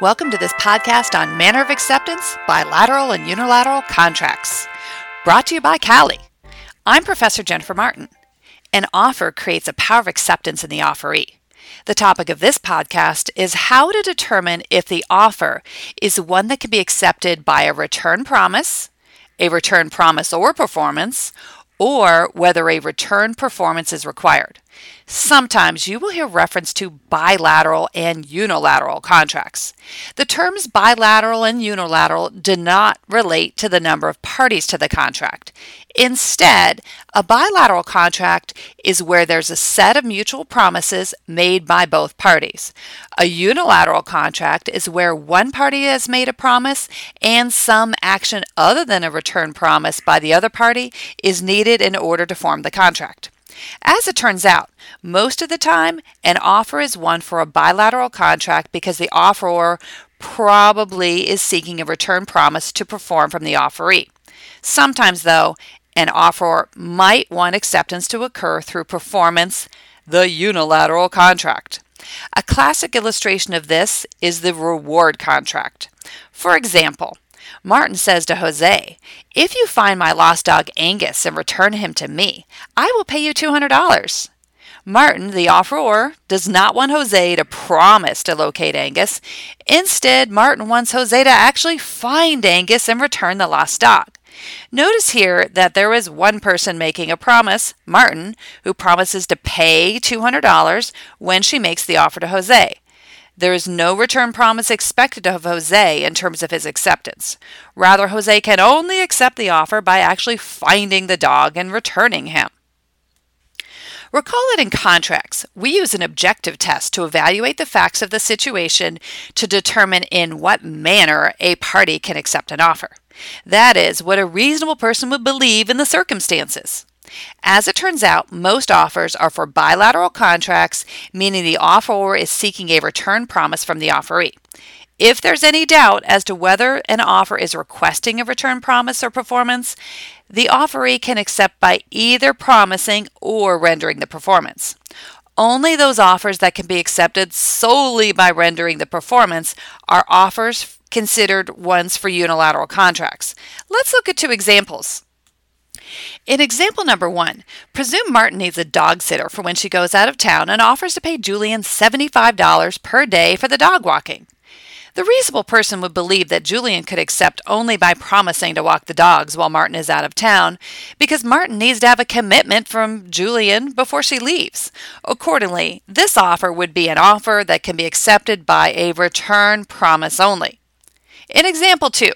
Welcome to this podcast on manner of acceptance, bilateral and unilateral contracts. Brought to you by Cali. I'm Professor Jennifer Martin. An offer creates a power of acceptance in the offeree. The topic of this podcast is how to determine if the offer is one that can be accepted by a return promise, a return promise or performance, or whether a return performance is required. Sometimes you will hear reference to bilateral and unilateral contracts. The terms bilateral and unilateral do not relate to the number of parties to the contract. Instead, a bilateral contract is where there's a set of mutual promises made by both parties. A unilateral contract is where one party has made a promise and some action other than a return promise by the other party is needed in order to form the contract. As it turns out, most of the time, an offer is one for a bilateral contract because the offeror probably is seeking a return promise to perform from the offeree. Sometimes, though, an offeror might want acceptance to occur through performance, the unilateral contract. A classic illustration of this is the reward contract. For example, Martin says to Jose, If you find my lost dog Angus and return him to me, I will pay you $200. Martin, the offeror, does not want Jose to promise to locate Angus. Instead, Martin wants Jose to actually find Angus and return the lost dog. Notice here that there is one person making a promise, Martin, who promises to pay $200 when she makes the offer to Jose. There is no return promise expected of Jose in terms of his acceptance. Rather, Jose can only accept the offer by actually finding the dog and returning him. Recall that in contracts, we use an objective test to evaluate the facts of the situation to determine in what manner a party can accept an offer. That is, what a reasonable person would believe in the circumstances. As it turns out, most offers are for bilateral contracts, meaning the offeror is seeking a return promise from the offeree. If there's any doubt as to whether an offer is requesting a return promise or performance, the offeree can accept by either promising or rendering the performance. Only those offers that can be accepted solely by rendering the performance are offers considered ones for unilateral contracts. Let's look at two examples. In example number one, presume Martin needs a dog sitter for when she goes out of town and offers to pay Julian $75 per day for the dog walking. The reasonable person would believe that Julian could accept only by promising to walk the dogs while Martin is out of town, because Martin needs to have a commitment from Julian before she leaves. Accordingly, this offer would be an offer that can be accepted by a return promise only. In example 2,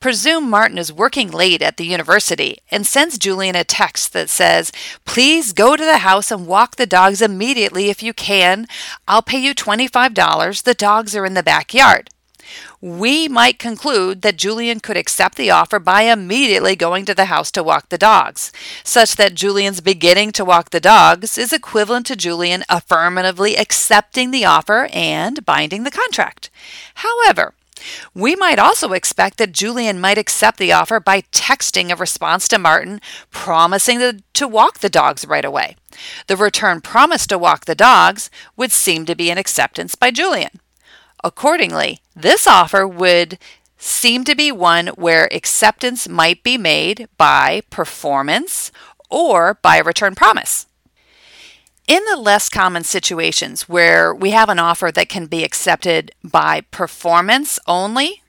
Presume Martin is working late at the university and sends Julian a text that says, Please go to the house and walk the dogs immediately if you can. I'll pay you $25. The dogs are in the backyard. We might conclude that Julian could accept the offer by immediately going to the house to walk the dogs, such that Julian's beginning to walk the dogs is equivalent to Julian affirmatively accepting the offer and binding the contract. However, we might also expect that Julian might accept the offer by texting a response to Martin promising to, to walk the dogs right away. The return promise to walk the dogs would seem to be an acceptance by Julian. Accordingly, this offer would seem to be one where acceptance might be made by performance or by a return promise. In the less common situations where we have an offer that can be accepted by performance only,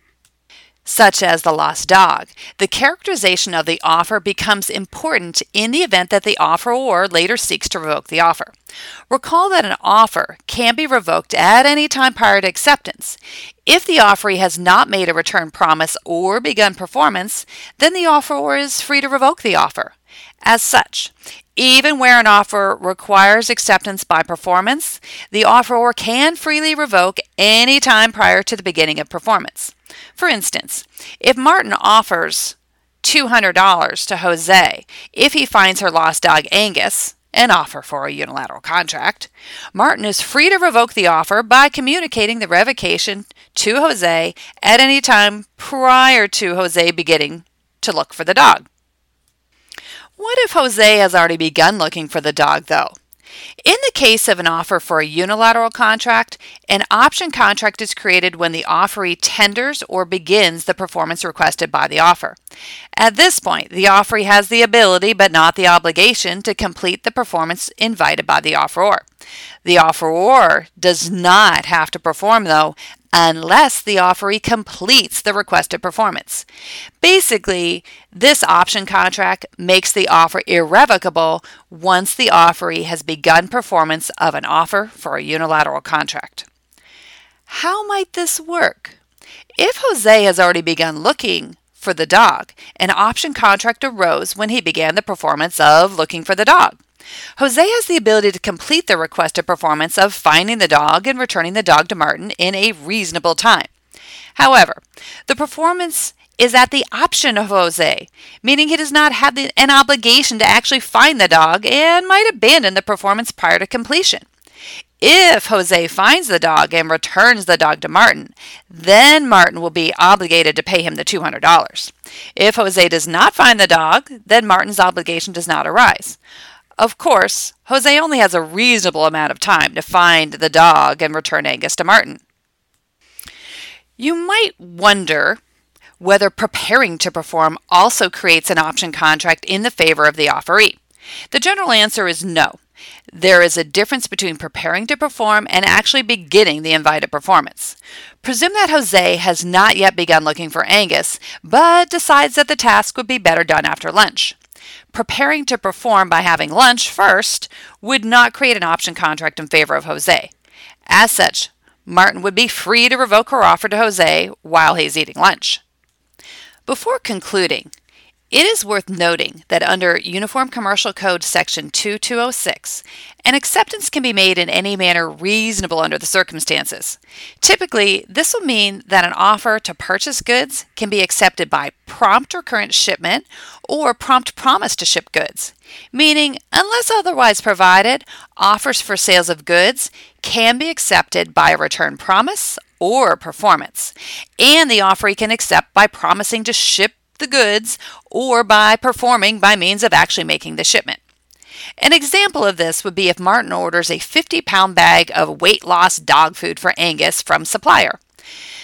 such as the lost dog, the characterization of the offer becomes important in the event that the offeror later seeks to revoke the offer. Recall that an offer can be revoked at any time prior to acceptance. If the offeree has not made a return promise or begun performance, then the offeror is free to revoke the offer. As such, even where an offer requires acceptance by performance, the offeror can freely revoke any time prior to the beginning of performance. For instance, if Martin offers $200 to Jose if he finds her lost dog Angus, an offer for a unilateral contract, Martin is free to revoke the offer by communicating the revocation to Jose at any time prior to Jose beginning to look for the dog. What if Jose has already begun looking for the dog, though? In the case of an offer for a unilateral contract, an option contract is created when the offeree tenders or begins the performance requested by the offer. At this point, the offeree has the ability but not the obligation to complete the performance invited by the offeror. The offeror does not have to perform, though, unless the offeree completes the requested performance. Basically, this option contract makes the offer irrevocable once the offeree has begun performance of an offer for a unilateral contract. How might this work? If Jose has already begun looking for the dog, an option contract arose when he began the performance of looking for the dog. Jose has the ability to complete the requested performance of finding the dog and returning the dog to Martin in a reasonable time. However, the performance is at the option of Jose, meaning he does not have the, an obligation to actually find the dog and might abandon the performance prior to completion. If Jose finds the dog and returns the dog to Martin, then Martin will be obligated to pay him the $200. If Jose does not find the dog, then Martin's obligation does not arise. Of course, Jose only has a reasonable amount of time to find the dog and return Angus to Martin. You might wonder whether preparing to perform also creates an option contract in the favor of the offeree. The general answer is no. There is a difference between preparing to perform and actually beginning the invited performance. Presume that Jose has not yet begun looking for Angus, but decides that the task would be better done after lunch preparing to perform by having lunch first would not create an option contract in favor of Jose. As such, Martin would be free to revoke her offer to Jose while he's eating lunch. Before concluding, it is worth noting that under Uniform Commercial Code Section 2206, an acceptance can be made in any manner reasonable under the circumstances. Typically, this will mean that an offer to purchase goods can be accepted by prompt or current shipment or prompt promise to ship goods, meaning, unless otherwise provided, offers for sales of goods can be accepted by a return promise or performance, and the offeree can accept by promising to ship the goods or by performing by means of actually making the shipment. An example of this would be if Martin orders a 50 pound bag of weight loss dog food for Angus from supplier.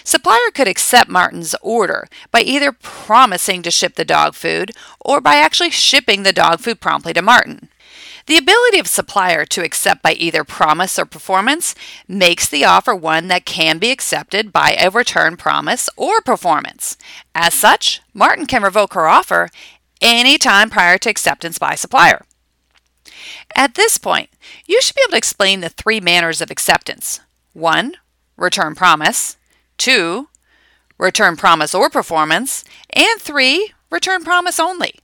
Supplier could accept Martin's order by either promising to ship the dog food or by actually shipping the dog food promptly to Martin. The ability of supplier to accept by either promise or performance makes the offer one that can be accepted by a return promise or performance. As such, Martin can revoke her offer any time prior to acceptance by supplier. At this point, you should be able to explain the three manners of acceptance. 1. Return promise. 2. Return promise or performance. And 3. Return promise only.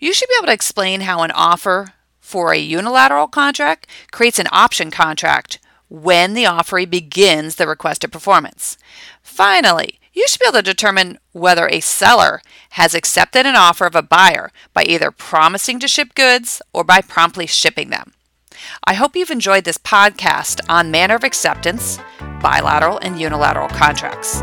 You should be able to explain how an offer, for a unilateral contract creates an option contract when the offeree begins the requested performance. Finally, you should be able to determine whether a seller has accepted an offer of a buyer by either promising to ship goods or by promptly shipping them. I hope you've enjoyed this podcast on manner of acceptance, bilateral and unilateral contracts.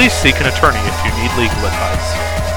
Please seek an attorney if you need legal advice.